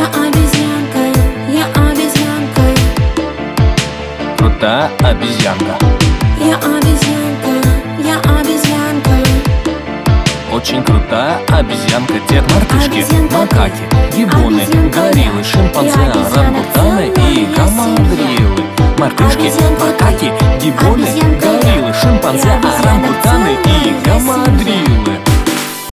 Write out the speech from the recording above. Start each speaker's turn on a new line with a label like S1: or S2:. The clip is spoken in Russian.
S1: Я обезьянка, я обезьянка.
S2: Крутая обезьянка.
S1: Я обезьянка, я обезьянка.
S2: Очень крутая обезьянка. Дед мартышки,
S1: Обезьянка
S2: макаки, гибоны, гориллы, шимпанзе,
S1: и
S2: орангутаны и командрилы Мартышки,
S1: Обезьянка
S2: макаки, гибоны, гориллы, шимпанзе,
S1: и
S2: орангутаны и